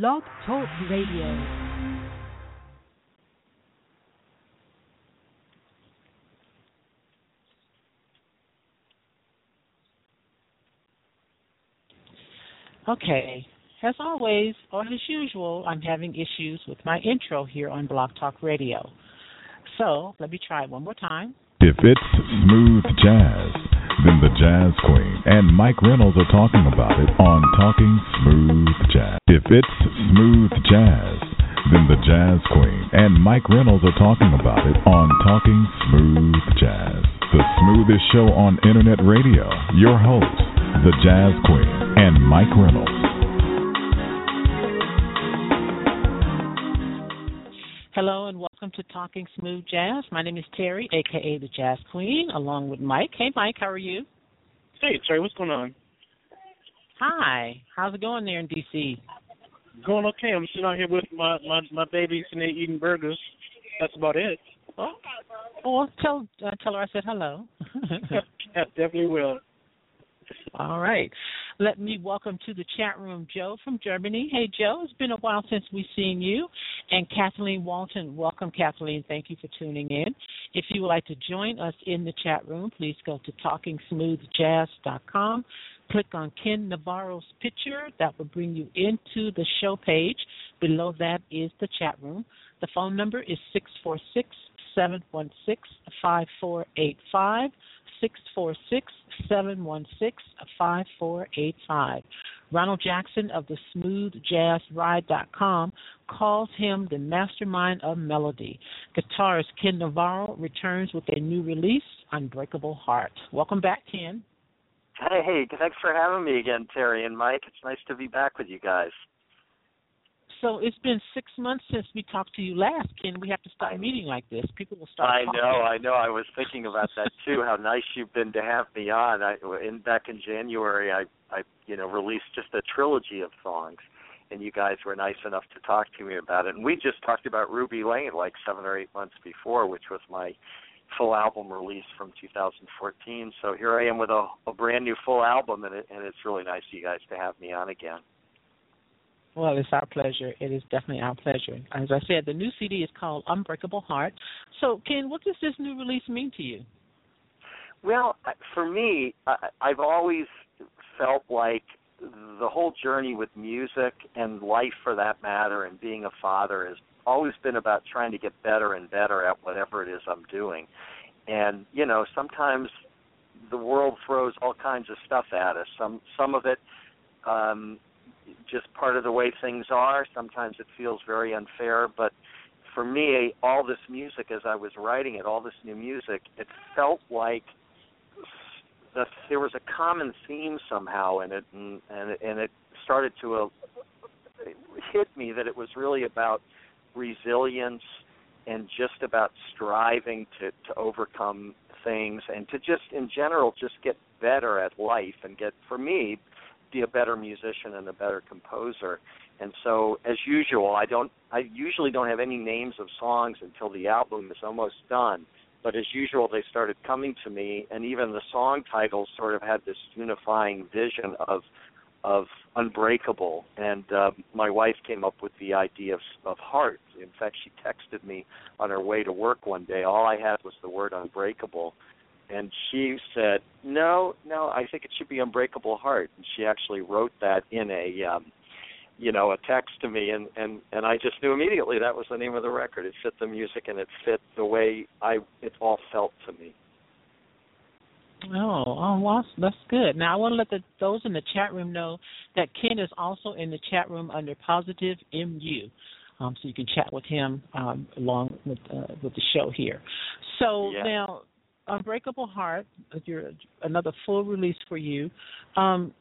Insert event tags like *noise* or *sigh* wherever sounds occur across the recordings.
Blog Talk Radio. Okay, as always, or as usual, I'm having issues with my intro here on Blog Talk Radio. So let me try it one more time. If it's smooth jazz, then the Jazz Queen and Mike Reynolds are talking about it on Talking Smooth Jazz. If it's smooth jazz, then the Jazz Queen and Mike Reynolds are talking about it on Talking Smooth Jazz. The smoothest show on internet radio. Your hosts, the Jazz Queen and Mike Reynolds. Hello and welcome to Talking Smooth Jazz. My name is Terry, aka the Jazz Queen, along with Mike. Hey, Mike, how are you? Hey, Terry, what's going on? Hi. How's it going there in DC? Going okay. I'm sitting out here with my my my babies and they eating burgers. That's about it. Oh, well, tell uh, tell her I said hello. *laughs* *laughs* yeah, definitely will. All right. Let me welcome to the chat room Joe from Germany. Hey, Joe, it's been a while since we've seen you. And Kathleen Walton. Welcome, Kathleen. Thank you for tuning in. If you would like to join us in the chat room, please go to talkingsmoothjazz.com. Click on Ken Navarro's picture. That will bring you into the show page. Below that is the chat room. The phone number is 646 716 5485. 646 716 5485. Ronald Jackson of the SmoothJazzRide.com calls him the mastermind of melody. Guitarist Ken Navarro returns with a new release, Unbreakable Heart. Welcome back, Ken. Hey, hey, thanks for having me again, Terry and Mike. It's nice to be back with you guys. So it's been six months since we talked to you last, Ken. We have to start meeting like this. People will start. I talking. know, I know. I was thinking about that too. How nice you've been to have me on. I, in back in January, I, I, you know, released just a trilogy of songs, and you guys were nice enough to talk to me about it. And we just talked about Ruby Lane like seven or eight months before, which was my full album release from 2014. So here I am with a, a brand new full album, and, it, and it's really nice you guys to have me on again. Well, it's our pleasure. It is definitely our pleasure. As I said, the new CD is called Unbreakable Heart. So, Ken, what does this new release mean to you? Well, for me, I, I've always felt like the whole journey with music and life for that matter and being a father has always been about trying to get better and better at whatever it is I'm doing. And, you know, sometimes the world throws all kinds of stuff at us. Some some of it um just part of the way things are. Sometimes it feels very unfair, but for me, all this music as I was writing it, all this new music, it felt like the, there was a common theme somehow in it, and and it, and it started to uh, it hit me that it was really about resilience and just about striving to to overcome things and to just in general just get better at life and get for me be a better musician and a better composer. And so, as usual, I don't. I usually don't have any names of songs until the album is almost done. But as usual, they started coming to me, and even the song titles sort of had this unifying vision of of unbreakable. And uh, my wife came up with the idea of, of heart. In fact, she texted me on her way to work one day. All I had was the word unbreakable, and she said, "No, no, I think it should be Unbreakable Heart." And she actually wrote that in a, um, you know, a text to me, and and and I just knew immediately that was the name of the record. It fit the music, and it fit the way I it all felt to me. Oh, oh, well, that's good. Now I want to let the, those in the chat room know that Ken is also in the chat room under Positive MU, um, so you can chat with him um, along with uh, with the show here. So Yeah. now Unbreakable Heart, your another full release for you. Um,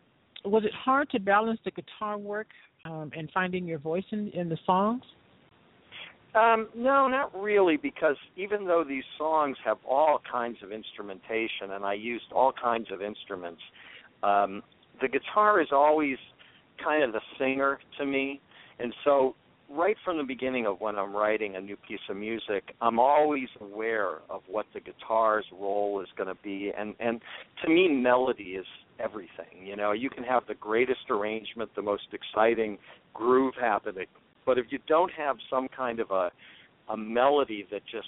was it hard to balance the guitar work um, and finding your voice in, in the songs? Um, no, not really, because even though these songs have all kinds of instrumentation, and I used all kinds of instruments, um, the guitar is always kind of the singer to me, and so right from the beginning of when I'm writing a new piece of music, I'm always aware of what the guitar's role is going to be, and and to me, melody is everything. You know, you can have the greatest arrangement, the most exciting groove happening, but if you don't have some kind of a a melody that just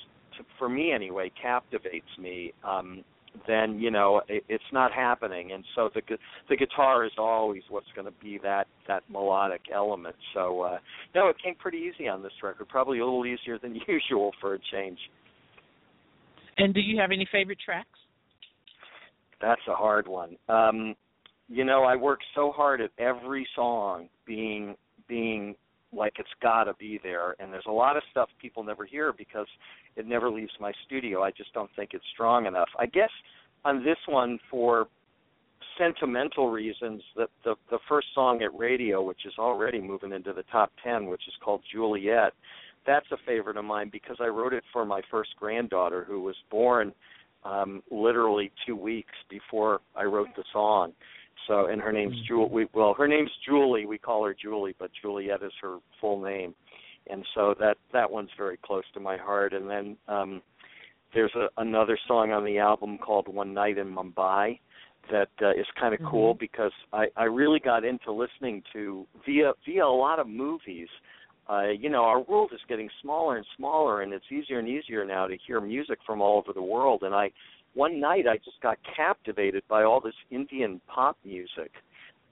for me anyway captivates me um then you know it, it's not happening. And so the the guitar is always what's going to be that that melodic element. So uh no it came pretty easy on this record probably a little easier than *laughs* usual for a change. And do you have any favorite tracks? That's a hard one. Um you know i work so hard at every song being being like it's got to be there. And there's a lot of stuff people never hear because it never leaves my studio. I just don't think it's strong enough. I guess on this one, for sentimental reasons, that the the first song at radio, which is already moving into the top ten, which is called Juliet, that's a favorite of mine because I wrote it for my first granddaughter who was born um literally two weeks before I wrote the song so, and her name's mm-hmm. Julie. Well, her name's Julie. We call her Julie, but Juliet is her full name. And so that that one's very close to my heart. And then um there's a, another song on the album called One Night in Mumbai that uh, is kind of mm-hmm. cool because I I really got into listening to via via a lot of movies. Uh, you know, our world is getting smaller and smaller, and it's easier and easier now to hear music from all over the world. And I one night I just got captivated by all this Indian pop music,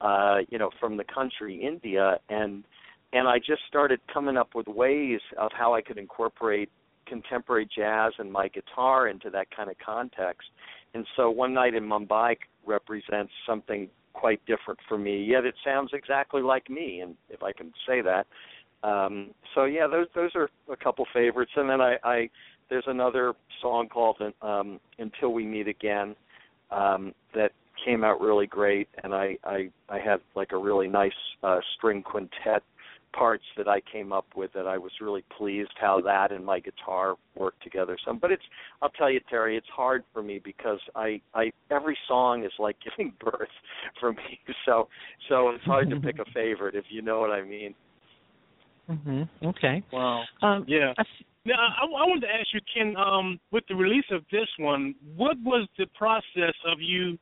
uh, you know, from the country India, and and I just started coming up with ways of how I could incorporate contemporary jazz and my guitar into that kind of context. And so one night in Mumbai represents something quite different for me, yet it sounds exactly like me, and if I can say that. Um, so yeah, those those are a couple favorites, and then I, I there's another song called um, "Until We Meet Again" um, that came out really great, and I I, I had like a really nice uh, string quintet parts that I came up with that I was really pleased how that and my guitar worked together. Some, but it's I'll tell you, Terry, it's hard for me because I I every song is like *laughs* giving birth for me. So so it's hard to pick a *laughs* favorite if you know what I mean. Mhm. Okay. Wow. Um, yeah. I, now, I, I wanted to ask you, Ken, um, with the release of this one, what was the process of you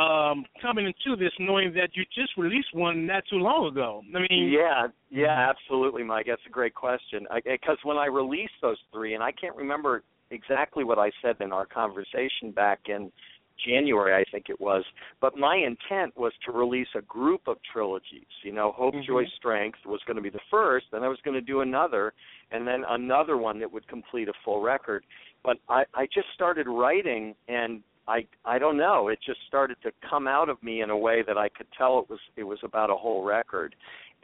um, coming into this, knowing that you just released one not too long ago? I mean, yeah, yeah, absolutely, Mike. That's a great question. Because when I released those three, and I can't remember exactly what I said in our conversation back in January, I think it was. But my intent was to release a group of trilogies. You know, Hope, mm-hmm. Joy, Strength was going to be the first, then I was going to do another, and then another one that would complete a full record. But I, I just started writing, and I, I don't know, it just started to come out of me in a way that I could tell it was, it was about a whole record,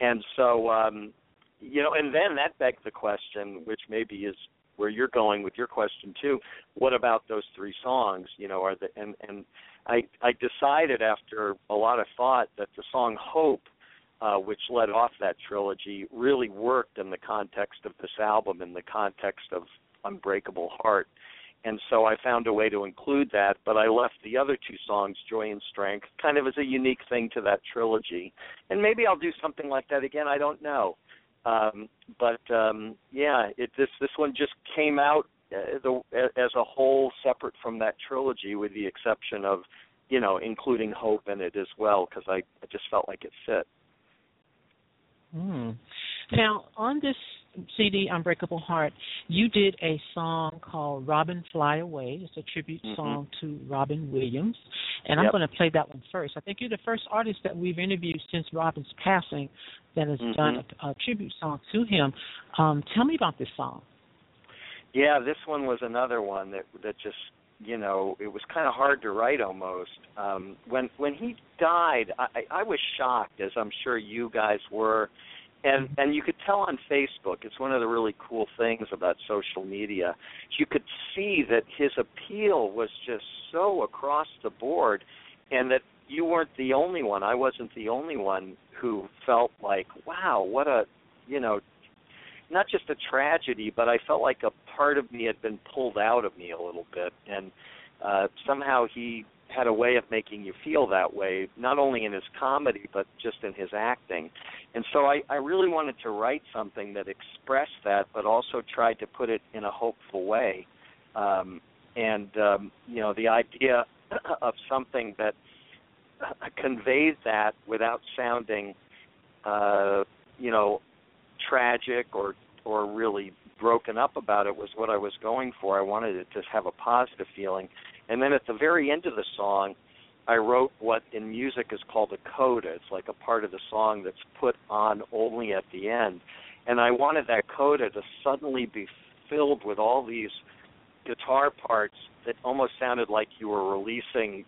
and so, um, you know, and then that begs the question, which maybe is where you're going with your question too. What about those three songs? You know, are the and and I I decided after a lot of thought that the song Hope, uh, which led off that trilogy, really worked in the context of this album, in the context of Unbreakable Heart. And so I found a way to include that, but I left the other two songs, Joy and Strength, kind of as a unique thing to that trilogy. And maybe I'll do something like that again. I don't know. Um, but um, yeah, it this this one just came out as uh, a, as a whole, separate from that trilogy, with the exception of you know including Hope in it as well, because I, I just felt like it fit. Mm. Now, on this CD, Unbreakable Heart, you did a song called Robin Fly Away. It's a tribute mm-hmm. song to Robin Williams. And yep. I'm going to play that one first. I think you're the first artist that we've interviewed since Robin's passing that has mm-hmm. done a, a, tribute song to him. Um, tell me about this song. Yeah, this one was another one that that just you know it was kind of hard to write almost um when when he died i i was shocked as i'm sure you guys were and and you could tell on Facebook. It's one of the really cool things about social media. You could see that his appeal was just so across the board, and that you weren't the only one. I wasn't the only one who felt like, wow, what a, you know, not just a tragedy, but I felt like a part of me had been pulled out of me a little bit, and uh, somehow he had a way of making you feel that way, not only in his comedy but just in his acting. And so I, I really wanted to write something that expressed that, but also tried to put it in a hopeful way. Um, and um, you know, the idea *clears throat* of something that *clears throat* conveyed that without sounding, uh, you know, tragic or or really broken up about it was what I was going for. I wanted it to have a positive feeling. And then at the very end of the song, I wrote what in music is called a coda. It's like a part of the song that's put on only at the end. And I wanted that coda to suddenly be filled with all these guitar parts that almost sounded like you were releasing,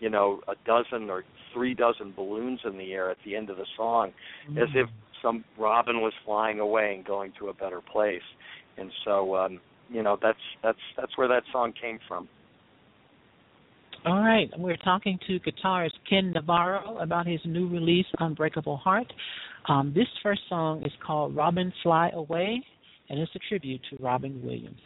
you know, a dozen or three dozen balloons in the air at the end of the song, mm-hmm. as if some robin was flying away and going to a better place. And so, um, you know, that's that's that's where that song came from. All right, we're talking to guitarist Ken Navarro about his new release, Unbreakable Heart. Um, this first song is called Robin Fly Away, and it's a tribute to Robin Williams.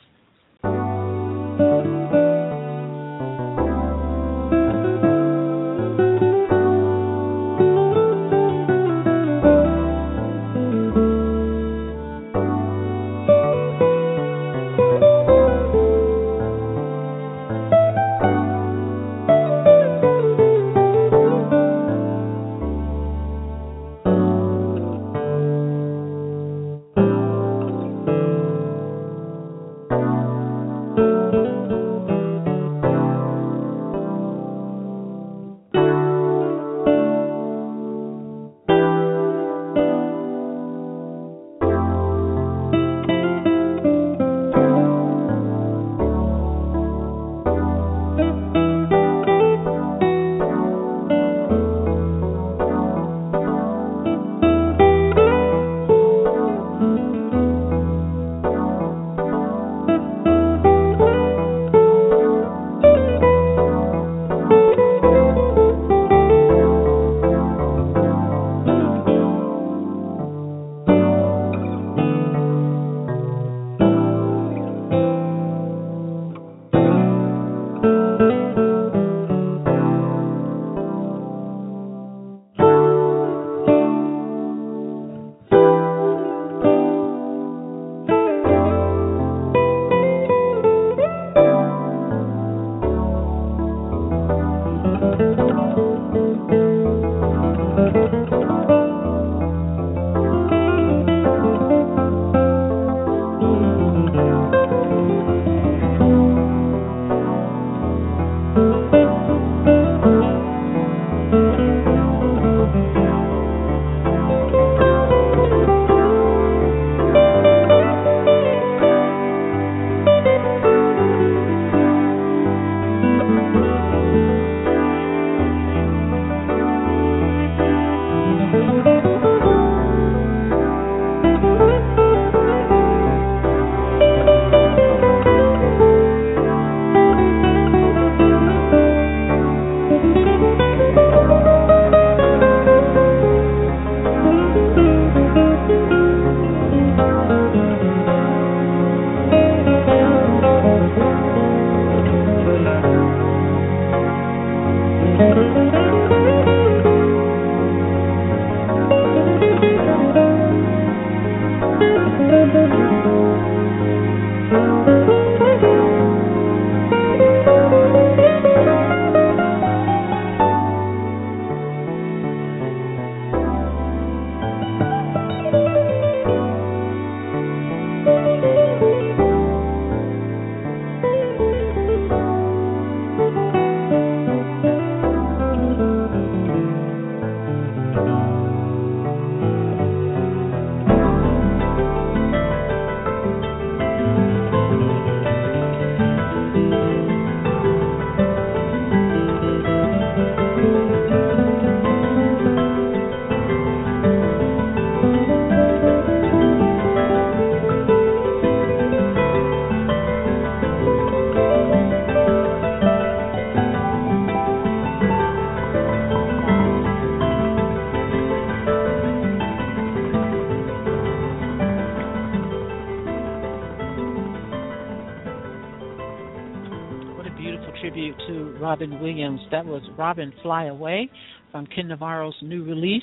Williams. That was Robin Fly Away from Ken Navarro's new release,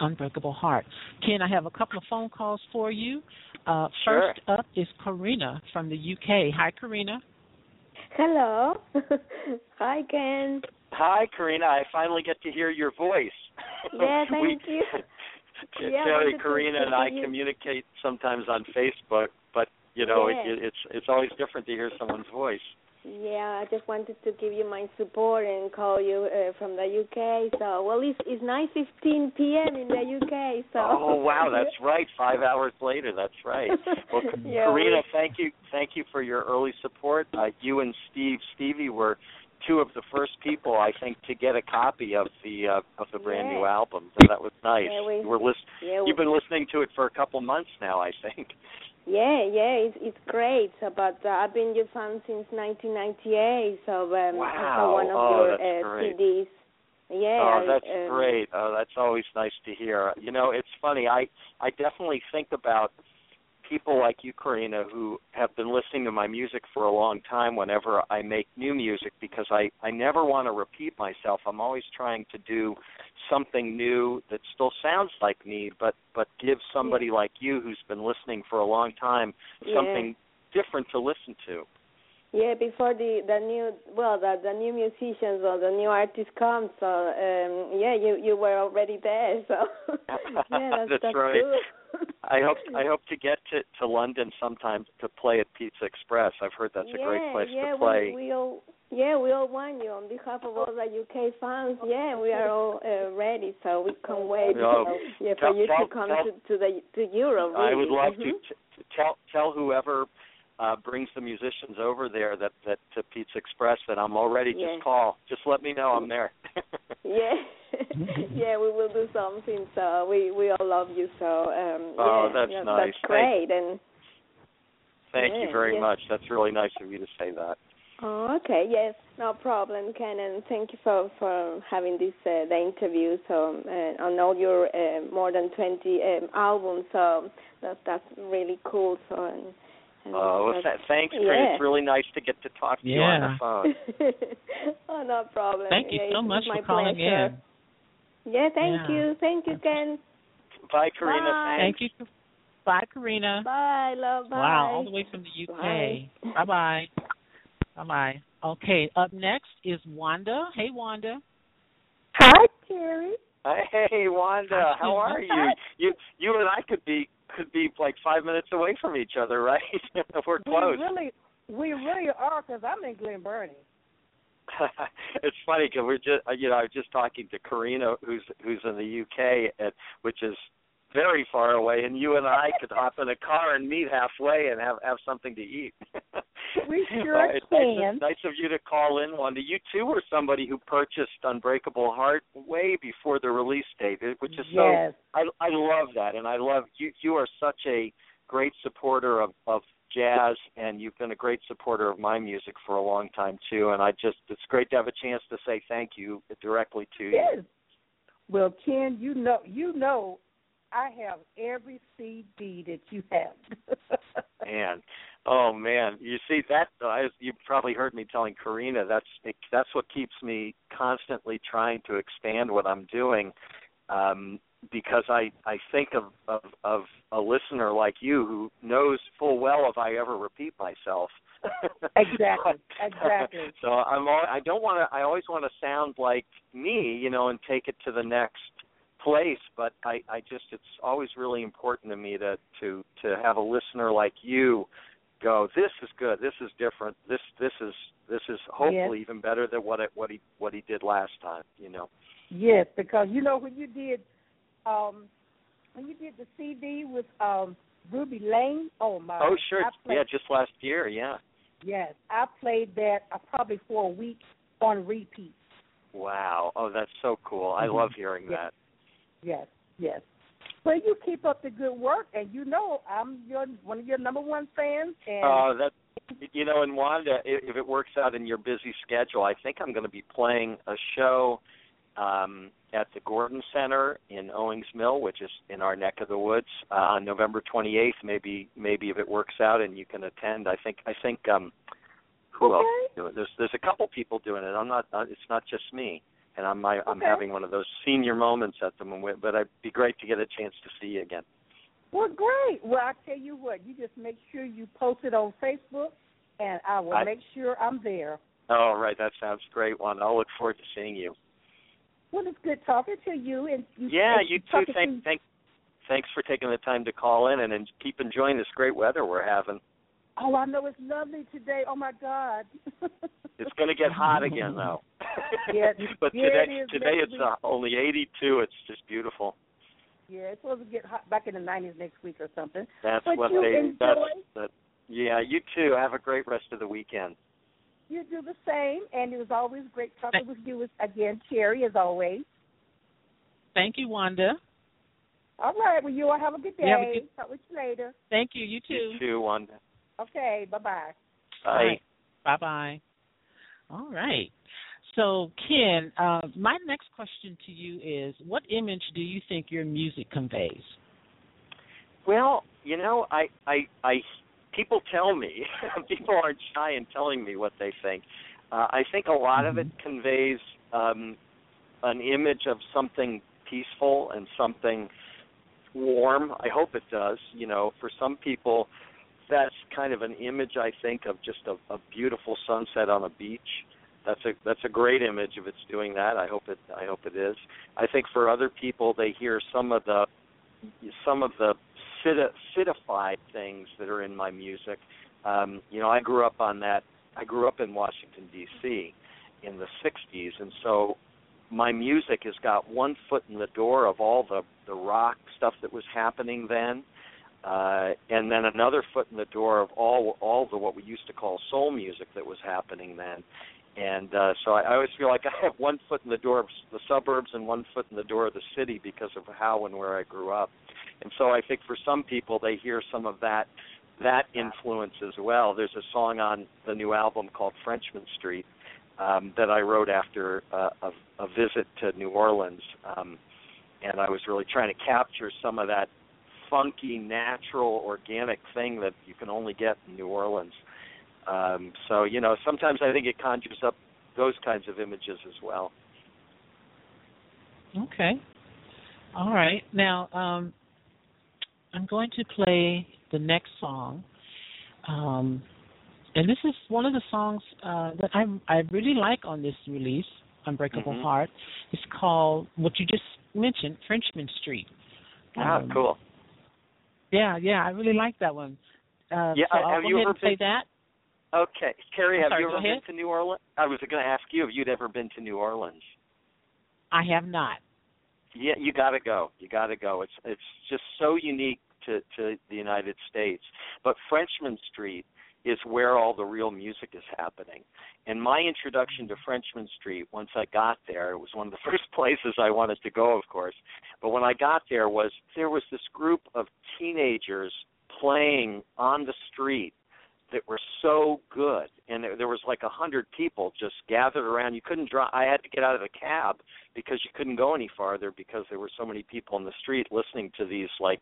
Unbreakable Heart. Ken, I have a couple of phone calls for you. Uh, sure. First up is Karina from the UK. Hi, Karina. Hello. *laughs* Hi, Ken. Hi, Karina. I finally get to hear your voice. Yeah, *laughs* thank we, you. *laughs* yeah, Terry, wanted to- Karina, and I you- communicate sometimes on Facebook, but you know, Yeah. it, it's it's always different to hear someone's voice. Yeah, I just wanted to give you my support and call you uh, from the UK. So, well, it's it's 9:15 p.m. in the UK. So. Oh wow, that's right. Five hours later, that's right. Well, *laughs* Yeah, Karina, we- thank you, thank you for your early support. Uh, you and Steve, Stevie were two of the first people I think to get a copy of the uh, of the brand new album. So that was nice. Yeah, we- You were list- yeah, You've been listening to it for a couple months now, I think. Yeah, yeah, it's it's great. But uh, I've been your fan since 1998. So um, Wow. one of Oh, your that's uh, great. CDs. Yeah. oh, that's um, great. Oh, that's always nice to hear. You know, it's funny. I I definitely think about people like you, Karina, who have been listening to my music for a long time. Whenever I make new music, because I I never want to repeat myself. I'm always trying to do something new that still sounds like me, but but give somebody like you who's been listening for a long time Yeah. something different to listen to. Yeah, before the the new well the the new musicians or the new artists come, so um yeah, you you were already there, so *laughs* yeah, *laughs* that's, That's that's right. good. *laughs* I hope I hope to get to to London sometime to play at Pizza Express. I've heard that's a great place yeah, to play. We, we all yeah, we all want you on behalf of all the UK fans. Yeah, we are all uh, ready, so we can't wait. Oh, yeah, for tell- you to come tell- to to the to Europe. I would really. love Mhm. to, to to tell tell whoever uh brings the musicians over there that that to Pizza Express that I'm already. Yeah. Just call. Just let me know I'm there. *laughs* Yeah, *laughs* yeah, we will do something. So we we all love you. So um, Oh, yeah, that's yeah, nice. That's great. And Thank you very yeah. much. That's really nice of you to say that. oh, okay, yes, no problem, Ken. And thank you for for having this uh, the interview. So uh, on all your uh, more than twenty um, albums. So that's that's really cool. So and, and Oh, well, that's- th- thanks, Chris. yeah. It's really nice to get to talk to you on the phone. *laughs* oh, no problem. Thank you Yeah, so much it's my for calling pleasure. in. Yeah, thank Yeah. you, thank you, Ken. Bye, Karina. Bye. Thank you. Bye, Karina. Bye, love. Bye. Wow, all the way from the UK. Bye bye. Bye bye. Okay, up next is Wanda. Hey, Wanda. Hi, Terry. Hey, Wanda, how are you? You you and I could be could be like five minutes away from each other, right? *laughs* We're close. We really, we really are, because I'm in Glen Burnie. *laughs* it's funny because we're just uh, you know I was just talking to Karina who's who's in the UK and which is very far away and you and I could hop in a car and meet halfway and have have something to eat. *laughs* We sure it's nice, Ken. of- nice of you to call in, Wanda. You too were somebody who purchased Unbreakable Heart way before the release date, which is so yes. I I love that, and I love you. You are such a great supporter of of jazz, and you've been a great supporter of my music for a long time too. And I just it's great to have a chance to say thank you directly to you. Yes. Well, Ken, you know, you know, I have every CD that you have. *laughs* Man, oh man, you see that? I, you probably heard me telling Karina that's that's what keeps me constantly trying to expand what I'm doing. Um, because I I think of, of of a listener like you who knows full well if I ever repeat myself. *laughs* Exactly, exactly. *laughs* so I'm al- I don't want to I always want to sound like me, you know, and take it to the next place, but I I just it's always really important to me to to to have a listener like you go this is good, this is different, this this is this is hopefully even better than what it what he what he did last time, you know. yes, because you know when you did, um, when you did the CD with um Ruby Lane. Oh my! Oh sure, played, yeah, just last year, yeah. Yes, I played that uh, probably for a week on repeat. Wow. Oh, that's so cool. I Mhm. love hearing Yeah. that. Yes, yes. Well, you keep up the good work, and you know I'm your one of your number one fans. And Uh, that you know, and Wanda, if it works out in your busy schedule, I think I'm going to be playing a show um, at the Gordon Center in Owings Mill, which is in our neck of the woods, uh, on November 28th. Maybe, maybe if it works out and you can attend, I think. I think. um Who else? Okay. is doing? There's there's a couple people doing it. I'm not. Uh, it's not just me. And I'm I, I'm Okay. having one of those senior moments at the moment. But it'd be great to get a chance to see you again. well, great. Well, I tell you what, you just make sure you post it on Facebook, and I will I- make sure I'm there. All right. That sounds great, one. I'll look forward to seeing you. Well, it's good talking to you. And you, yeah, and you too. Thank, to... thank, thanks for taking the time to call in and, and keep enjoying this great weather we're having. Oh, I know it's lovely today. Oh my God. *laughs* it's going to get hot again, though. *laughs* yeah, *laughs* but yeah, today, it today it's uh, only 82. It's just beautiful. Yeah, it's supposed to get hot back in the 90s next week or something. That's but what you they. Enjoy. That's the, yeah, you too. Have a great rest of the weekend. You do the same, and it was always great talking with you again, Cherry, as always. Thank you, Wanda. All right. Well, you all have a good day. Yeah, good... Talk with you later. Thank you. You too. You too, Wanda. Okay. Bye-bye. Bye. Bye bye. All right. So, Ken, uh, my next question to you is what image do you think your music conveys? Well, you know, I, I, I, people tell me, *laughs* people aren't shy in telling me what they think. Uh, I think a lot mm-hmm. of it mm-hmm. conveys um, an image of something peaceful and something warm. I hope it does. You know, for some people, that's kind of an image I think of just a, a beautiful sunset on a beach. That's a that's a great image if it's doing that. I hope it I hope it is. I think for other people they hear some of the some of the citified things that are in my music. Um, you know, I grew up on that. I grew up in Washington D.C. in the '60s, and so my music has got one foot in the door of all the the rock stuff that was happening then, uh, and then another foot in the door of all all the what we used to call soul music that was happening then. And uh, so I, I always feel like *laughs* I have one foot in the door of the suburbs and one foot in the door of the city because of how and where I grew up. And so I think for some people they hear some of that that influence as well. There's a song on the new album called Frenchmen Street um, that I wrote after uh, a, a visit to New Orleans, um, and I was really trying to capture some of that funky, natural, organic thing that you can only get in New Orleans. Um, so you know, sometimes I think it conjures up those kinds of images as well. Okay. All right. Now, um, I'm going to play the next song. Um, and this is one of the songs uh, that I I really like on this release, Unbreakable mm-hmm. Heart. It's called what you just mentioned, Frenchmen Street. Ah, um, cool. Yeah, yeah, I really like that one. Uh, yeah, so have I'll go you ahead ever and been... that. Okay, Carrie, have sorry, you ever been to New Orleans? I was going to ask you if you'd ever been to New Orleans. I have not. Yeah, you got to go. You got to go. It's it's just so unique to to the United States. But Frenchmen Street is where all the real music is happening. And my introduction to Frenchmen Street, once I got there, it was one of the *laughs* first places I wanted to go, of course. But when I got there, was there was this group of teenagers playing on the street that were so good and there was like a hundred people just gathered around. You couldn't drive i had to get out of the cab because you couldn't go any farther because there were so many people in the street listening to these like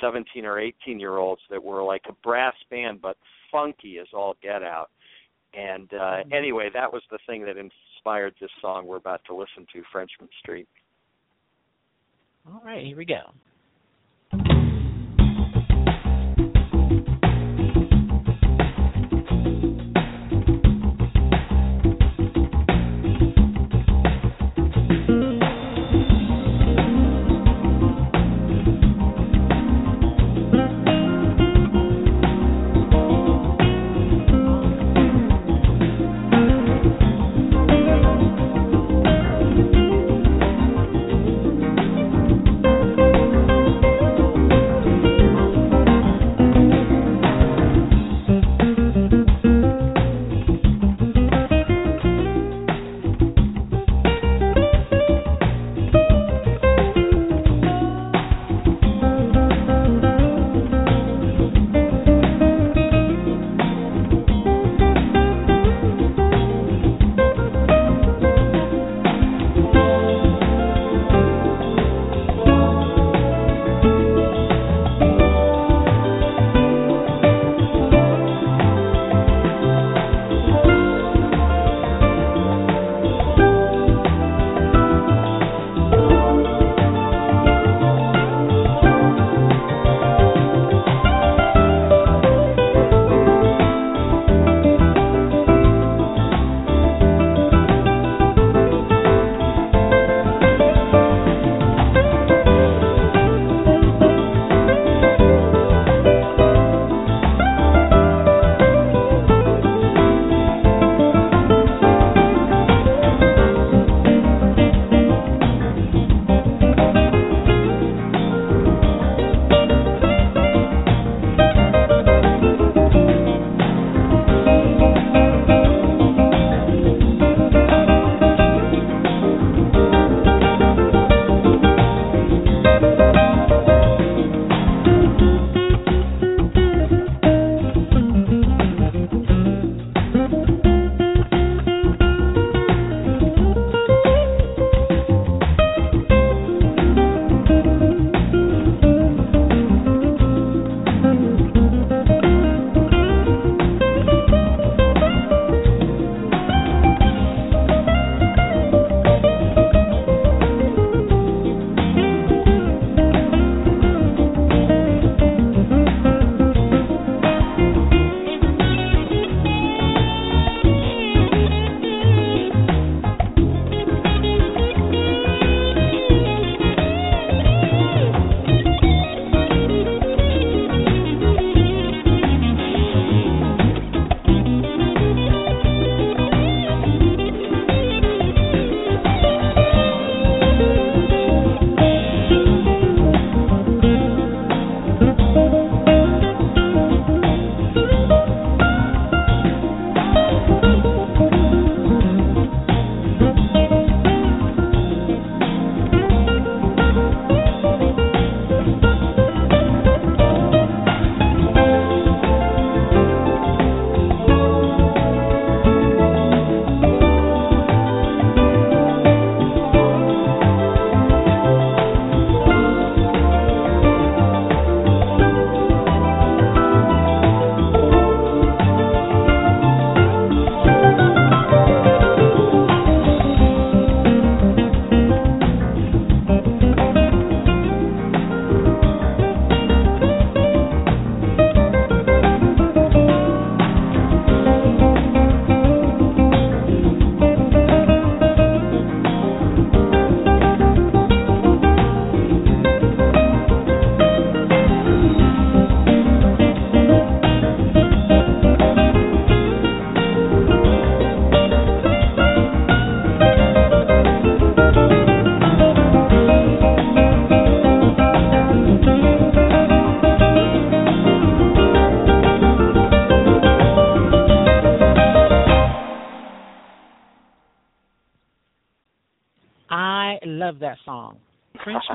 seventeen or eighteen year olds that were like a brass band but funky as all get out. And uh mm-hmm. anyway that was the thing that inspired this song we're about to listen to Frenchmen street. All right here we go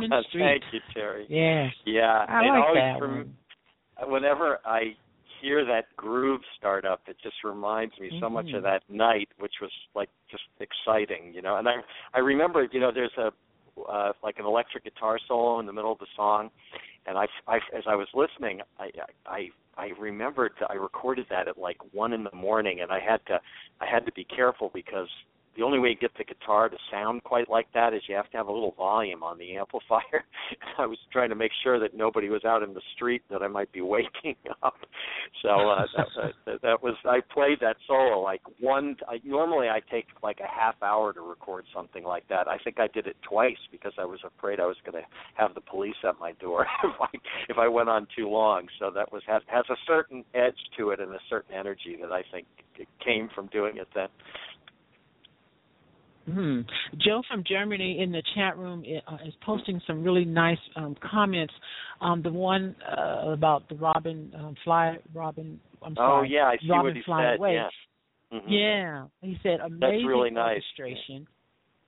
*laughs* Frenchmen Street. Thank you, Terry. Yes. Yeah. I and like always that from, one. Whenever I hear that groove start up, it just reminds me so much of that night, which was like just exciting, you know. And I I remember, you know, there's a uh, like an electric guitar solo in the middle of the song, and I, I as I was listening, I I I remembered I recorded that at like one in the morning, and I had to I had to be careful because the only way you get the guitar to sound quite like that is you have to have a little volume on the amplifier. *laughs* I was trying to make sure that nobody was out in the street that I might be *laughs* waking up. So uh, that, that, that was I played that solo like one. I, normally I take like a half hour to record something like that. I think I did it twice because I was afraid I was going to have the police at my door *laughs* if I if I went on too long. So that was has has a certain edge to it and a certain energy that I think came from doing it then. Hmm. Joe from Germany in the chat room uh, is posting some really nice um, comments. Um, the one uh, about the Robin um, fly, Robin. I'm sorry. Oh yeah, I see Robin what he said. away. Yeah. Mhm. Yeah, he said amazing really nice. orchestration.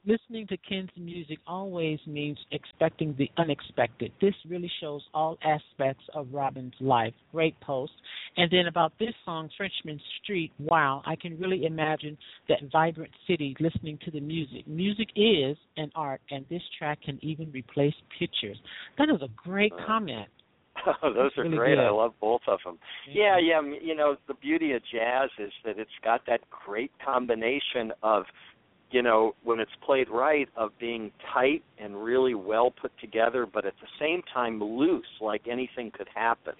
Listening to Ken's music always means expecting the unexpected. This really shows all aspects of Robin's life. Great post. And then about this song, Frenchmen Street, wow, I can really imagine that vibrant city listening to the music. Music is an art, and this track can even replace pictures. That is a great Uh, comment. *laughs* Those are really great. I love both of them. Yeah, yeah. You know, the beauty of jazz is that it's got that great combination of, you know, when it's played right, of being tight and really well put together, but at the same time loose, like anything could happen.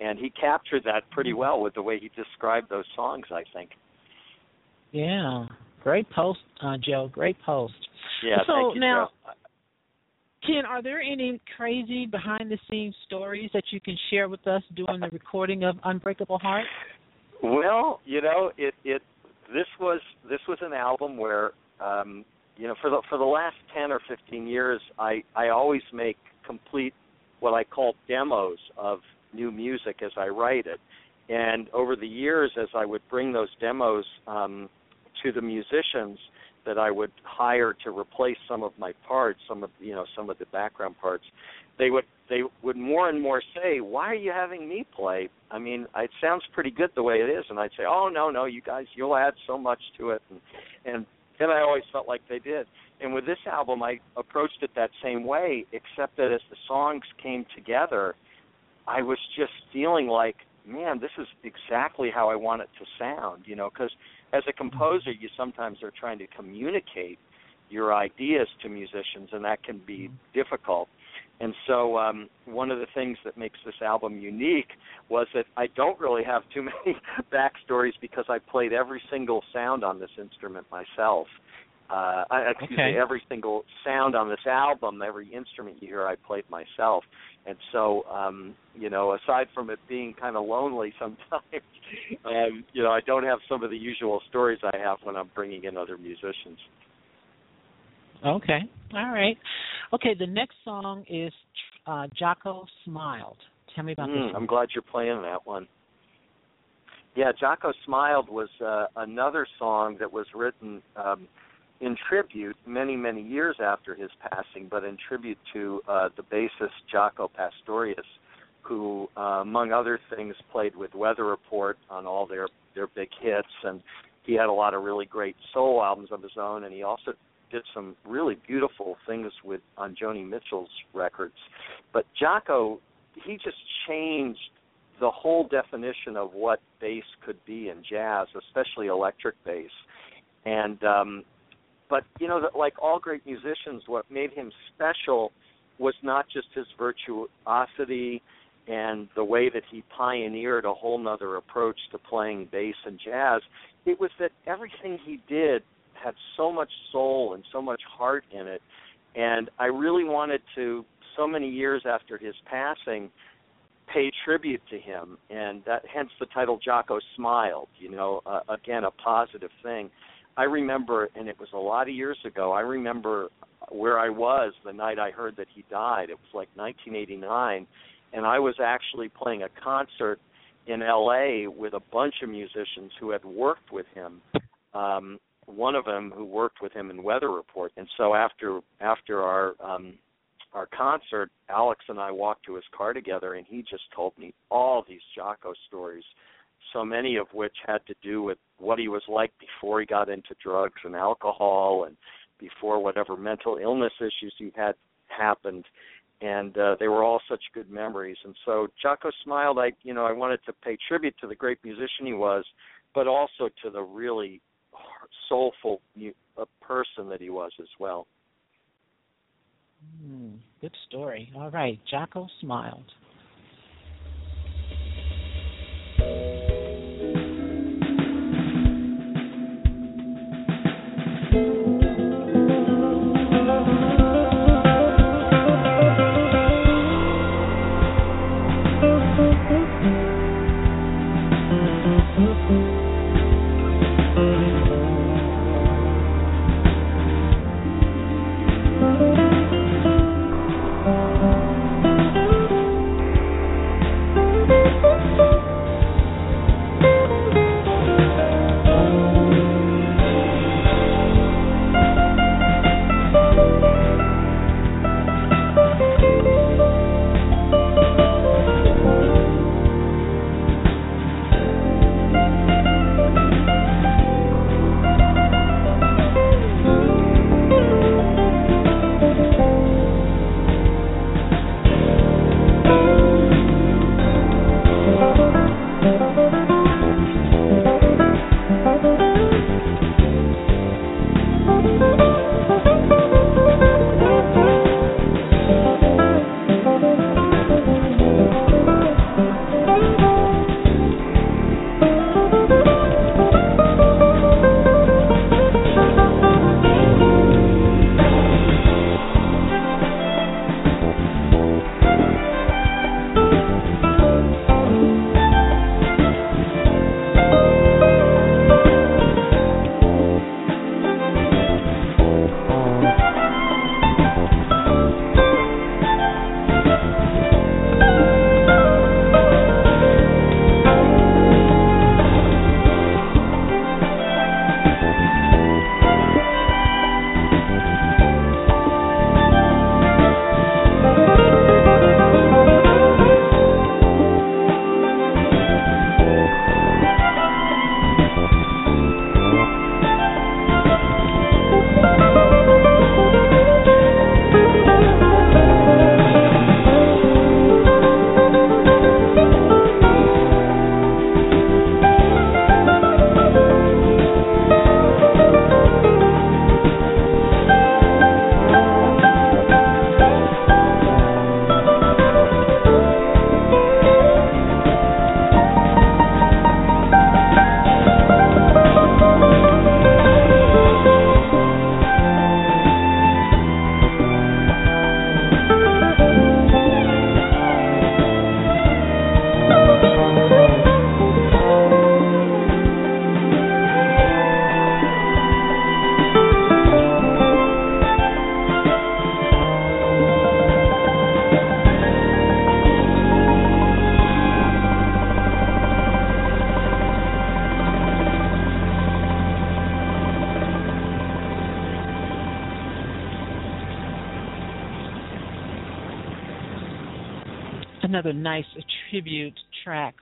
And he captured that pretty Mm-hmm. well with the way he described those songs. I think. Yeah, great post, uh, Joe. Great post. Yeah. so thank you, now, Joe. Ken, are there any crazy behind the scenes stories that you can share with us during the recording of Unbreakable Heart? Well, you know, it it this was this was an album where um you know, for the for the last 10 or 15 years I I always make complete what I call demos of new music as I write it. And over the years as I would bring those demos um to the musicians that I would hire to replace some of my parts, some of you know, some of the background parts, they would they would more and more say, "Why are you having me play? I mean, it sounds pretty good the way it is." And I'd say, "Oh no, no, you guys, you'll add so much to it." And and then I always felt like they did. And with this album, I approached it that same way, except that as the songs came together, I was just feeling like, man, this is exactly how I want it to sound. You know, because as a composer, you sometimes are trying to communicate your ideas to musicians, and that can be mm-hmm. difficult. And so, um, one of the things that makes this album unique was that I don't really have too *laughs* many backstories because I played every single sound on this instrument myself. Uh, I, excuse Okay. me, every single sound on this album, every instrument you hear, I played myself. And so, um, you know, aside from it being kind of lonely *laughs* sometimes, um, you know, I don't have some of the usual stories I have when I'm bringing in other musicians. Okay, all right. Okay, the next song is uh, Jaco Smiled. Tell me about Mm, this. I'm glad you're playing that one. Yeah, Jaco Smiled was uh, another song that was written um, in tribute many, many years after his passing, but in tribute to uh, the bassist Jaco Pastorius, who, uh, among other things, played with Weather Report on all their their big hits, and he had a lot of really great solo albums of his own, and he also did some really beautiful things with on Joni Mitchell's records. But Jaco, he just changed the whole definition of what bass could be in jazz, especially electric bass. And um but you know that like all great musicians what made him special was not just his virtuosity and the way that he pioneered a whole nother approach to playing bass and jazz it was that everything he did had so much soul and so much heart in it and i really wanted to so many years after his passing pay tribute to him and that hence the title Jaco smiled you know uh, again a positive thing I remember, and it was a lot of years ago. I remember where I was the night I heard that he died. It was like 1989, and I was actually playing a concert in L.A. with a bunch of musicians who had worked with him. Um, one of them who worked with him in Weather Report. And so after after our um, our concert, Alex and I walked to his car together, and he just told me all these Jaco stories, so many of which had to do with what he was like before he got into drugs and alcohol, and before whatever mental illness issues he had happened and uh, they were all such good memories. And so Jaco smiled. I, you know, I wanted to pay tribute to the great musician he was, but also to the really soulful person that he was as well. Mm, good story. All right, Jaco smiled.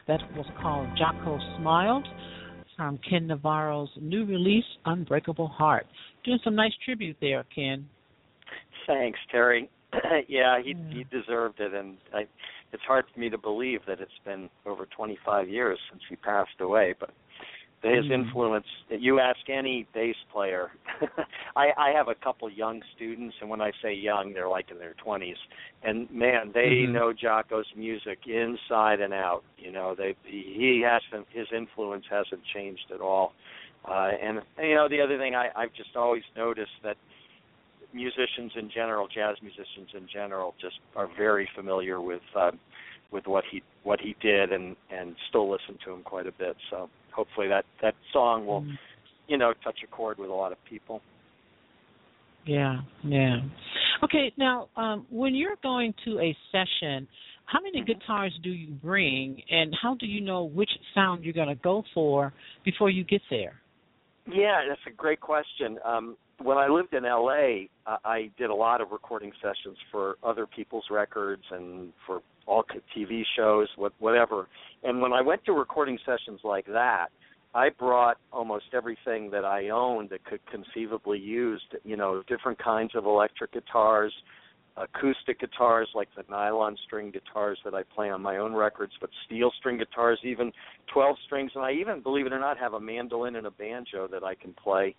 That was called Jaco Smiled from Ken Navarro's new release, Unbreakable Heart. Doing some nice tribute there, Ken. Thanks, Terry. *clears throat* yeah, he he deserved it, and I, it's hard for me to believe that it's been over 25 years since he passed away. But his mm. influence. You ask any bass player. *laughs* I i have a couple young students and when i say young they're like in their twenties. And man they mm-hmm. know jaco's music inside and out. You know they he hasn't his influence hasn't changed at all. Uh and you know the other thing i i've just always noticed that musicians in general jazz musicians in general just are very familiar with uh with what he what he did and and still listen to him quite a bit so hopefully that that song will, mm-hmm. you know, touch a chord with a lot of people. Yeah, yeah. Okay, now um, when you're going to a session, how many mm-hmm. guitars do you bring, and how do you know which sound you're going to go for before you get there? Yeah, that's a great question. Um, when I lived in LA, uh, I did a lot of recording sessions for other people's records and for all TV shows, whatever. And when I went to recording sessions like that, I brought almost everything that I owned that could conceivably use, you know, different kinds of electric guitars, acoustic guitars like the nylon string guitars that I play on my own records, but steel string guitars, even 12 strings, and I even, believe it or not, have a mandolin and a banjo that I can play.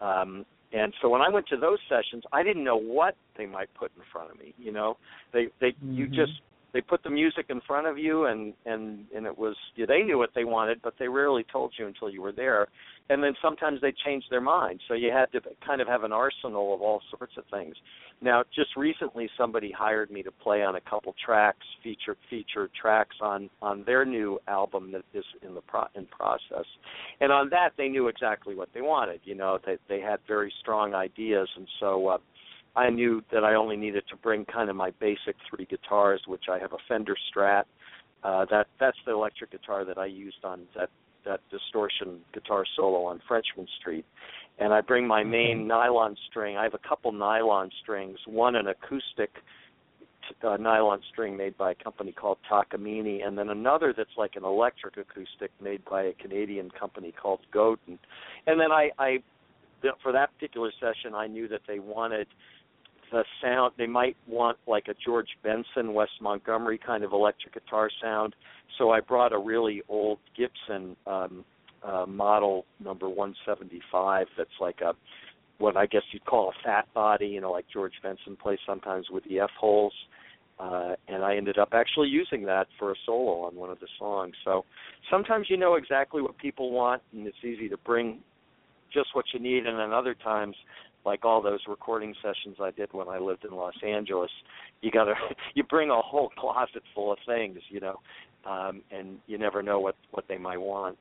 Um, and so when I went to those sessions, I didn't know what they might put in front of me. You know, they they mm-hmm. you just they put the music in front of you and and and it was yeah, they knew what they wanted but they rarely told you until you were there. And then sometimes they changed their mind. So you had to kind of have an arsenal of all sorts of things. Now just recently somebody hired me to play on a couple tracks feature featured tracks on on their new album that is in the pro in process. And on that they knew exactly what they wanted. You know they they had very strong ideas. And so uh I knew that I only needed to bring kind of my basic three guitars, which I have a Fender Strat. Uh, that that's the electric guitar that I used on that that distortion guitar solo on Frenchmen Street, and I bring my main nylon string. I have a couple nylon strings, one an acoustic uh, nylon string made by a company called Takamine, and then another that's like an electric acoustic made by a Canadian company called Godin. And then I, I for that particular session, I knew that they wanted the sound they might want like a George Benson, Wes Montgomery kind of electric guitar sound. So I brought a really old Gibson um uh model number 175 that's like a what I guess you'd call a fat body, you know, like George Benson plays sometimes with the F holes. Uh, and I ended up actually using that for a solo on one of the songs. So sometimes you know exactly what people want, and it's easy to bring just what you need, and then other times like all those recording sessions I did when I lived in Los Angeles, you got to *laughs* you bring a whole closet full of things, you know, um, and you never know what what they might want.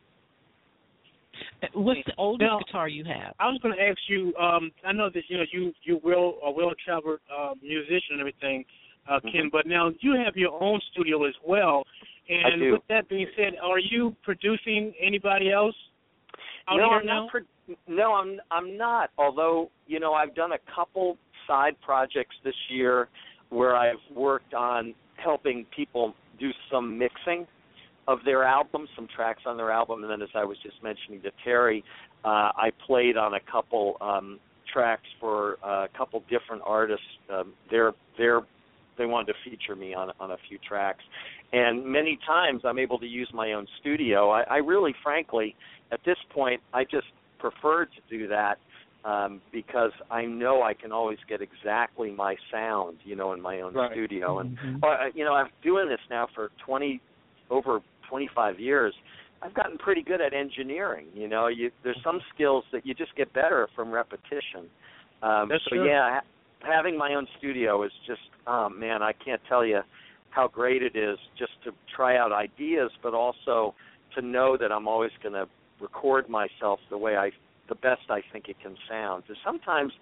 What's the oldest now, guitar you have? I was going to ask you. Um, I know that you know you you will a well traveled uh, musician and everything, uh, Ken. Mm-hmm. But now you have your own studio as well. And with that being said, are you producing anybody else out no, here I'm now? Not pro- no, I'm I'm not. Although you know, I've done a couple side projects this year where I've worked on helping people do some mixing of their albums, some tracks on their album, and then as I was just mentioning to Terry, uh, I played on a couple um, tracks for uh, a couple different artists. Um, they're they wanted to feature me on on a few tracks, and many times I'm able to use my own studio. I, I really, frankly, at this point, I just prefer to do that um, because I know I can always get exactly my sound, you know, in my own right. studio. And mm-hmm. uh, you know, I'm doing this now for 20 over 25 years. I've gotten pretty good at engineering. You know, you there's some skills that you just get better from repetition. Um, That's so true. yeah, ha- having my own studio is just, oh man, I can't tell you how great it is just to try out ideas, but also to know that I'm always going to record myself the way I the best I think it can sound. Because sometimes,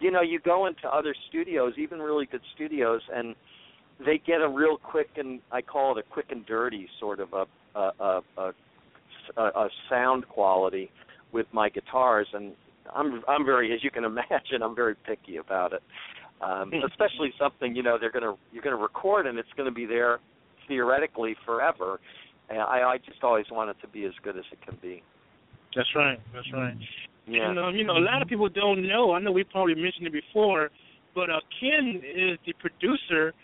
you know, you go into other studios, even really good studios, and they get a real quick and I call it a quick and dirty sort of a a a, a, a sound quality with my guitars, and I'm I'm very, as you can *laughs* imagine, I'm very picky about it. Um, especially something you know they're gonna you're gonna record and it's gonna be there theoretically forever and I, I just always want it to be as good as it can be. That's right. That's right. Yeah. And um, you know, a lot of people don't know. I know we probably mentioned it before, but uh, Ken is the producer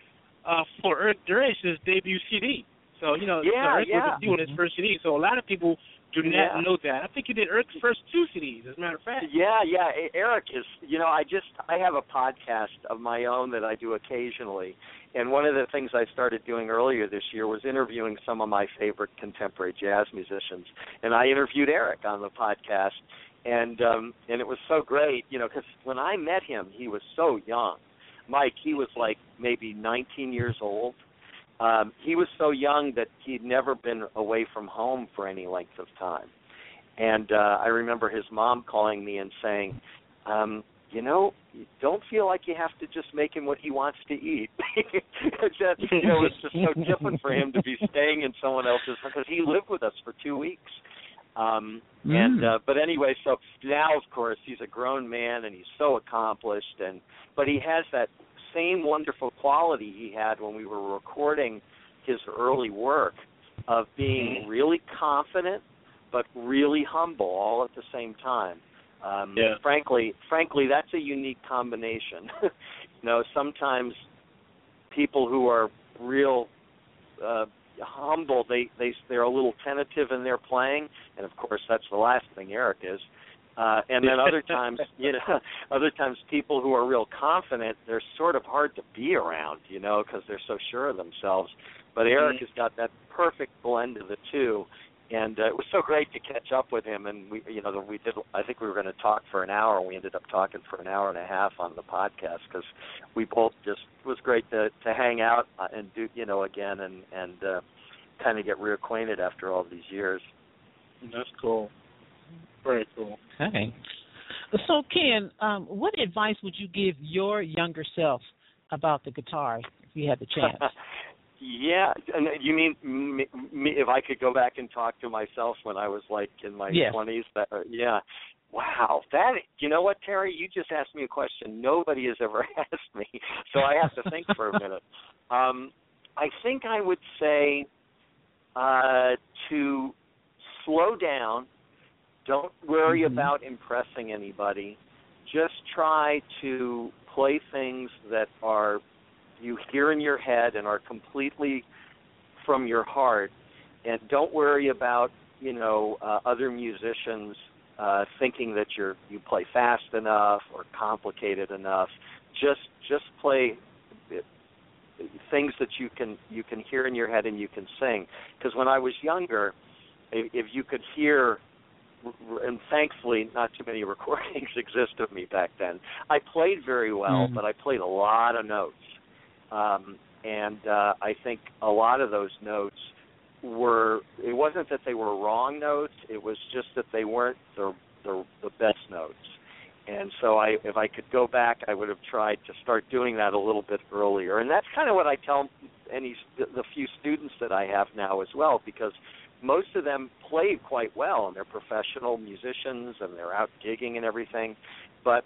uh, for Eric Darius's debut CD. So you know, yeah, so Eric yeah. was doing his first CD. So a lot of people do not Yeah. know that. I think you did Eric's first two CDs, as a matter of fact. Yeah, yeah. Eric is, you know, I just I have a podcast of my own that I do occasionally, and one of the things I started doing earlier this year was interviewing some of my favorite contemporary jazz musicians, and I interviewed Eric on the podcast, and um and it was so great, you know, because when I met him, he was so young. Mike, he was like maybe 19 years old. Um, he was so young that he'd never been away from home for any length of time. And uh, I remember his mom calling me and saying, um, you know, you don't feel like you have to just make him what he wants to eat. *laughs* Just, you know, it's just so different for him to be staying in someone else's because he lived with us for two weeks. Um, Mm. and uh, but anyway, so now of course he's a grown man and he's so accomplished, and but he has that same wonderful quality he had when we were recording his early work of being really confident but really humble all at the same time. Um, Yeah. Frankly, frankly, that's a unique combination. *laughs* you know, sometimes people who are real uh, humble, they they they're a little tentative in their playing, and of course that's the last thing Eric is. Uh, and then other *laughs* times, you know, *laughs* other times people who are real confident, they're sort of hard to be around, you know, because they're so sure of themselves. But Eric has got that perfect blend of the two, and uh, it was so great to catch up with him. And we, you know, we did. I think we were going to talk for an hour, and we ended up talking for an hour and a half on the podcast because we both just it was great to to hang out uh, and do, you know, again and and uh, kind of get reacquainted after all these years. That's cool. Very cool. Okay. So, Ken, um, what advice would you give your younger self about the guitar if you had the chance? *laughs* yeah, and you mean me, me, if I could go back and talk to myself when I was like in my Yes. twenties? That uh, yeah. Wow, that you know what, Terry? You just asked me a question nobody has ever *laughs* asked me, so I have to think for a minute. *laughs* Um, I think I would say uh, to slow down. Don't worry Mhm. about impressing anybody. Just try to play things that are you hear in your head and are completely from your heart and don't worry about you know uh, other musicians uh thinking that you're you play fast enough or complicated enough just just play it- things that you can you can hear in your head and you can sing because when I was younger if, if you could hear and thankfully not too many *laughs* recordings exist of me back then. I played very well, Mhm. but I played a lot of notes. Um and uh I think a lot of those notes were it wasn't that they were wrong notes, it was just that they weren't the the the best notes. And so I if I could go back, I would have tried to start doing that a little bit earlier. And that's kind of what I tell any the few students that I have now as well because most of them play quite well and they're professional musicians and they're out gigging and everything, but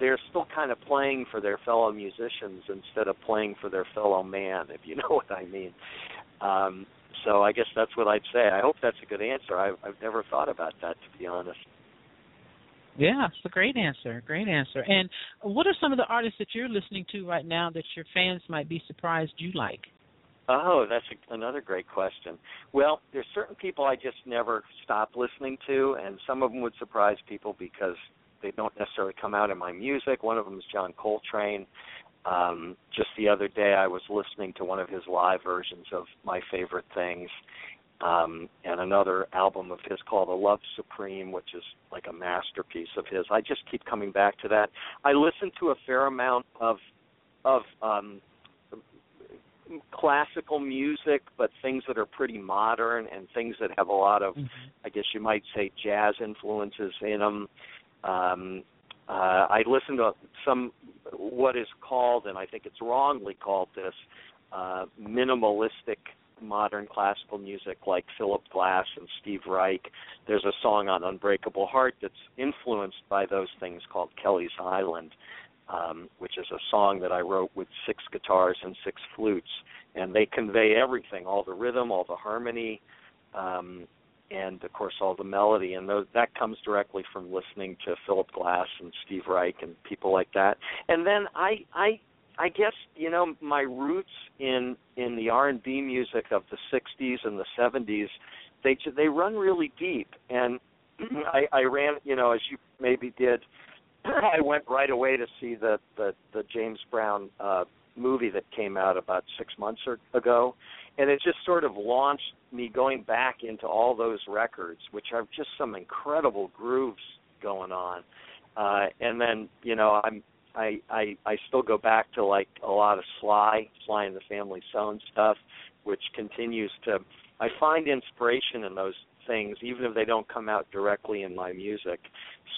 they're still kind of playing for their fellow musicians instead of playing for their fellow man, if you *laughs* know what I mean. Um, so I guess that's what I'd say. I hope that's a good answer. I've, I've never thought about that, to be honest. Yeah, it's a great answer. Great answer. And what are some of the artists that you're listening to right now that your fans might be surprised you like? Oh, that's a, another great question. Well, there's certain people I just never stop listening to, and some of them would surprise people because they don't necessarily come out in my music. One of them is John Coltrane. Um, just the other day, I was listening to one of his live versions of My Favorite Things, um, and another album of his called A Love Supreme, which is like a masterpiece of his. I just keep coming back to that. I listen to a fair amount of of um, classical music, but things that are pretty modern and things that have a lot of, I guess you might say, jazz influences in them. Um, uh, I listen to some what is called, and I think it's wrongly called this, uh, minimalistic modern classical music like Philip Glass and Steve Reich. There's a song on Unbreakable Heart that's influenced by those things called Kelly's Island, um, which is a song that I wrote with six guitars and six flutes, and they convey everything, all the rhythm, all the harmony, um, and of course all the melody, and those, that comes directly from listening to Philip Glass and Steve Reich and people like that. And then I I I guess you know my roots in in the R and B music of the '60s and the '70s, they they run really deep. And *clears throat* I, I ran, you know, as you maybe did, I went right away to see the the, the James Brown uh, movie that came out about six months or, ago, and it just sort of launched me going back into all those records, which have just some incredible grooves going on. Uh, and then you know I'm I, I I still go back to like a lot of Sly, Sly and the Family Stone stuff, which continues to. I find inspiration in those things, even if they don't come out directly in my music.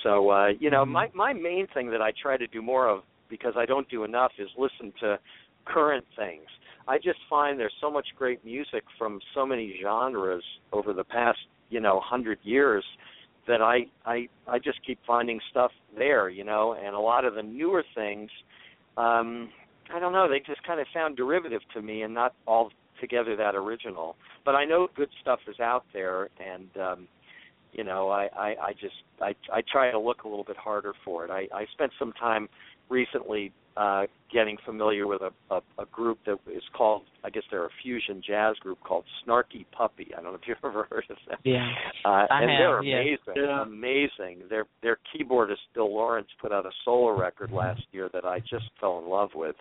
So uh, you know, my my main thing that I try to do more of because I don't do enough is listen to current things. I just find there's so much great music from so many genres over the past you know hundred years that I I I just keep finding stuff there, you know, and a lot of the newer things, um, I don't know, they just kind of sound derivative to me and not all together that original. But I know good stuff is out there, and um, you know, I I, I just I I try to look a little bit harder for it. I I spent some time recently uh, getting familiar with a, a, a group that is called, I guess they're a fusion jazz group called Snarky Puppy. I don't know if you've *laughs* ever heard of them. Yeah, uh, I and have, they're amazing, Yeah. amazing. Their their keyboardist Bill Lawrence put out a solo record last year that I just fell in love with.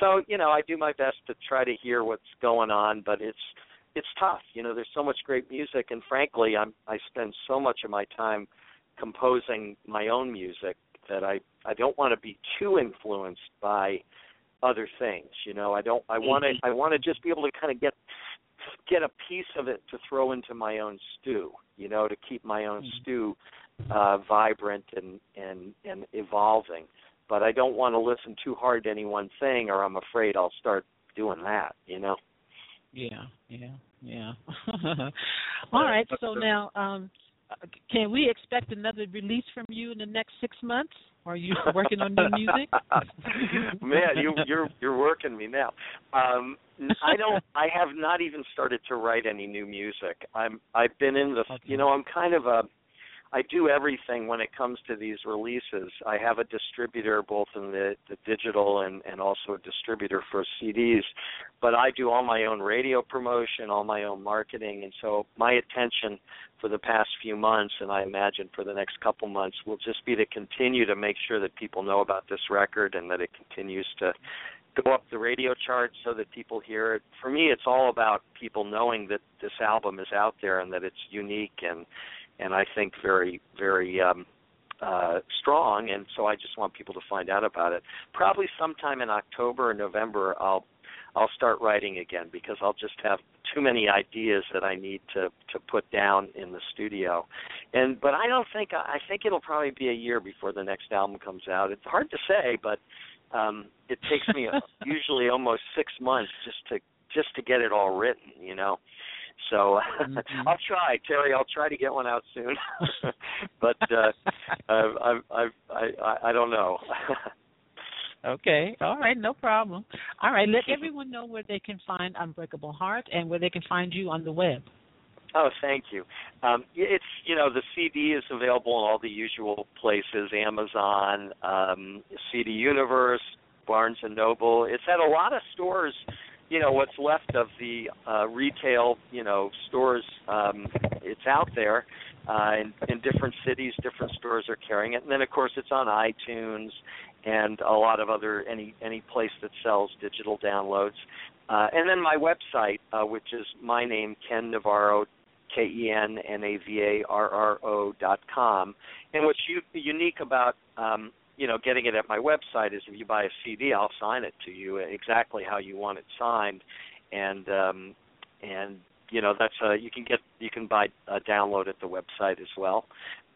So you know, I do my best to try to hear what's going on, but it's it's tough. You know, there's so much great music, and frankly, I'm I spend so much of my time composing my own music that I I don't want to be too influenced by other things. You know, I don't I want to I want to just be able to kind of get get a piece of it to throw into my own stew. You know, to keep my own stew uh vibrant and and and evolving. But I don't want to listen too hard to any one thing, or I'm afraid I'll start doing that. You know. Yeah, yeah, yeah. *laughs* All right. So now, um, can we expect another release from you in the next six months? Are you working on new music? *laughs* Man, you you're you're working me now. Um I don't *laughs* I have not even started to write any new music. I'm I've been in the Okay. you know, I'm kind of a I do everything when it comes to these releases. I have a distributor both in the, the digital and, and also a distributor for CDs, but I do all my own radio promotion, all my own marketing, and so my attention for the past few months, and I imagine for the next couple months, will just be to continue to make sure that people know about this record and that it continues to go up the radio charts so that people hear it. For me, it's all about people knowing that this album is out there and that it's unique and and I think very very um uh strong and so I just want people to find out about it. Probably sometime in October or November I'll I'll start writing again because I'll just have too many ideas that I need to to put down in the studio. And but I don't think I think it'll probably be a year before the next album comes out. It's hard to say, but um it takes me *laughs* usually almost 6 months just to just to get it all written, you know. So Mhm. *laughs* I'll try, Terry. I'll try to get one out soon, *laughs* but uh, *laughs* I've, I, I, I don't know. Okay. All right. No problem. All right. Let everyone know where they can find Unbreakable Heart and where they can find you on the web. oh, thank you. Um, it's you know the CD is available in all the usual places: Amazon, um, CD Universe, Barnes and Noble. It's at a lot of stores. You know what's left of the uh, retail, you know, stores. Um, it's out there uh, in, in different cities. Different stores are carrying it, and then of course it's on iTunes and a lot of other any any place that sells digital downloads. Uh, and then my website, uh, which is my name, Ken Navarro, K E N N A V A R R O dot com. And what's u- unique about um, you know getting it at my website is if you buy a CD, I'll sign it to you exactly how you want it signed, and um, and you know that's uh, you can get you can buy a download at the website as well.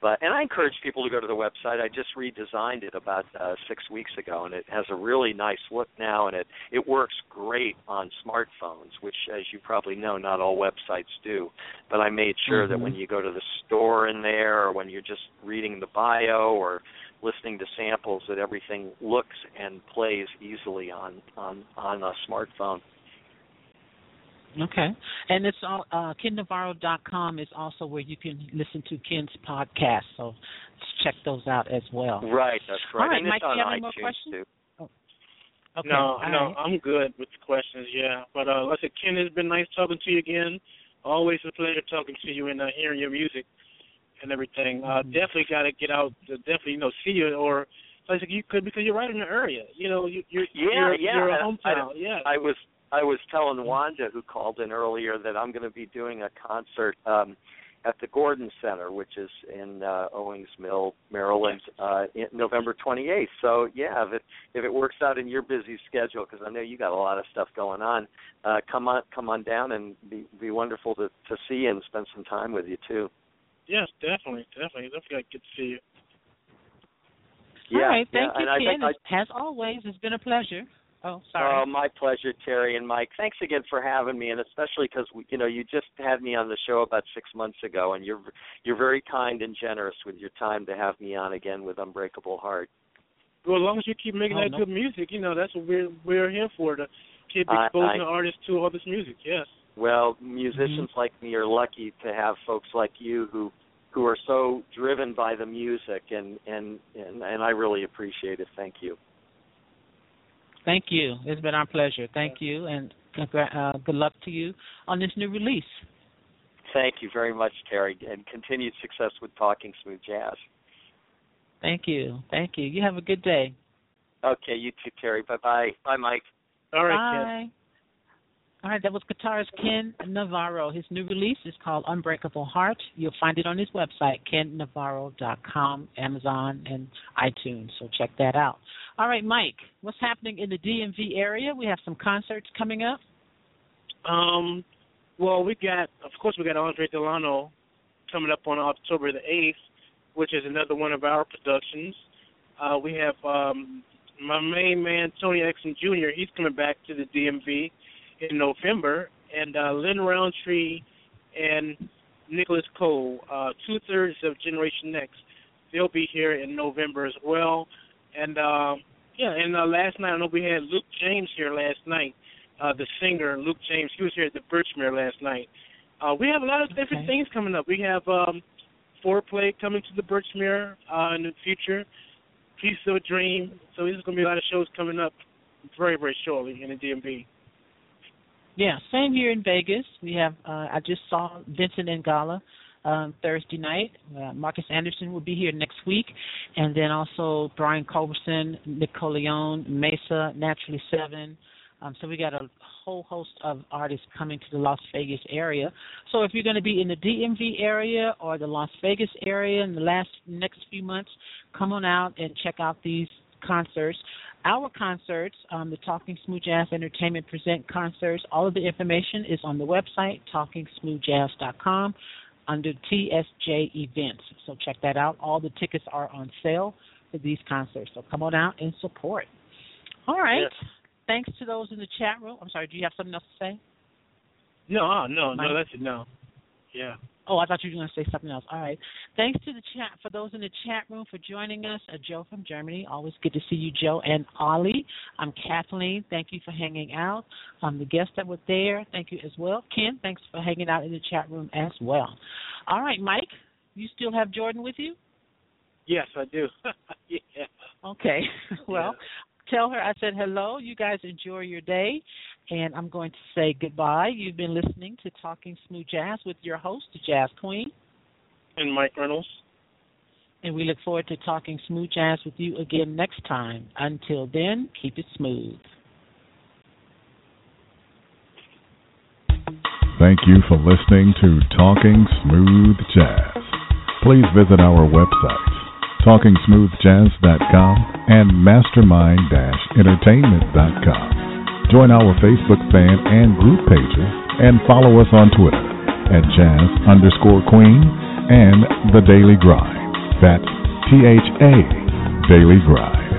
But and I encourage people to go to the website. I just redesigned it about uh, six weeks ago, and it has a really nice look now, and it it works great on smartphones, which, as you probably know, not all websites do. But I made sure that Mhm. when you go to the store in there, or when you're just reading the bio or listening to samples, that everything looks and plays easily on on on a smartphone. Okay. And it's all uh KenNavarro.com is also where you can listen to Ken's podcast. So check those out as well. Right, that's right. All right, and Mike, it's do you have any more questions? too. Okay. no, all no, right. I'm good with the questions. Yeah, but uh, like I said, Ken, it's been nice talking to you again. Always a pleasure talking to you and uh, hearing your music and everything. Uh, Mhm. definitely got to get out. To definitely, you know, see you or like you could because you're right in the area. You know, you, you're Yeah, you're, yeah, you're a I- hometown. yeah. I was I was telling Wanda who called in earlier that I'm going to be doing a concert um at the Gordon Center, which is in uh, Owings Mill, Maryland, uh, in November 28th. So yeah, if it if it works out in your busy schedule, because I know you got a lot of stuff going on, uh, come on come on down and be be wonderful to to see you and spend some time with you too. Yes, definitely, definitely, definitely good to see you. Yeah, All right. yeah, Thank you, and Ken. I, As always, it's been a pleasure. Oh, sorry. Oh, my pleasure, Terry and Mike. Thanks again for having me, and especially because you know you just had me on the show about six months ago, and you're you're very kind and generous with your time to have me on again with Unbreakable Heart. Well, as long as you keep making Oh, that no. good music, you know that's what we're we're here for to keep I- exposing I- artists to all this music. Yes. Well, musicians like me are lucky to have folks like you who who are so driven by the music, and and and, and I really appreciate it. Thank you. Thank you. It's been our pleasure. Thank you, and congra- uh, good luck to you on this new release. Thank you very much, Terry, and continued success with Talking Smooth Jazz. Thank you. Thank you. You have a good day. Okay, you too, Terry. Bye bye. Bye, Mike. All right, Ken. All right, that was guitarist Ken Navarro. His new release is called Unbreakable Heart. You'll find it on his website, kennavarro.com, Amazon, and iTunes. So check that out. All right, Mike, what's happening in the DMV area? We have some concerts coming up. Um, well, we got, of course, we got Andre Delano coming up on October the eighth, which is another one of our productions. Uh, we have um, my main man Tony Exum Jr. He's coming back to the DMV in November, and uh, Lin Rountree and Nicholas Cole, uh, two thirds of Generation Next, they'll be here in November as well. And uh, yeah, and uh, last night I know we had Luke James here last night uh, the singer Luke James. He was here at the Birchmere last night. Uh, we have a lot of different Okay. things coming up. We have um, Fourplay coming to the Birchmere uh, in the future. Piece of a Dream. So there's going to be a lot of shows coming up very very shortly in the DMV. Yeah, same here in Vegas. We have. Uh, I just saw Vincent Ingala um, Thursday night. Uh, Marcus Anderson will be here next week, and then also Brian Culbertson, Nicoleone, Mesa, Naturally Seven. Um, so we got a whole host of artists coming to the Las Vegas area. So if you're going to be in the DMV area or the Las Vegas area in the last next few months, come on out and check out these concerts. Our concerts, um, the Talking Smooth Jazz Entertainment Present concerts, all of the information is on the website, talkingsmoothjazz.com, under TSJ Events. So check that out. All the tickets are on sale for these concerts. So come on out and support. All right. Yes. Thanks to those in the chat room. I'm sorry, do you have something else to say? No, no, Mike? no, that's it. No. Yeah. Oh, I thought you were going to say something else. All right. Thanks to the chat for those in the chat room for joining us. Uh, Joe from Germany. Always good to see you, Joe and Ollie. I'm Kathleen. Thank you for hanging out. Um, the guests that were there, thank you as well. Ken, thanks for hanging out in the chat room as well. All right, Mike, you still have Jordan with you? Yes, I do. *laughs* yeah. Okay. *laughs* well, tell her I said hello. You guys enjoy your day. And I'm going to say goodbye. You've been listening to Talking Smooth Jazz with your host, Jazz Queen. And Mike Reynolds. And we look forward to talking smooth jazz with you again next time. Until then, keep it smooth. Thank you for listening to Talking Smooth Jazz. Please visit our websites, talkingsmoothjazz.com and mastermind-entertainment.com. Join our Facebook fan and group pages and follow us on Twitter at jazz underscore queen and the Daily Grind. That's T H A Daily Grind.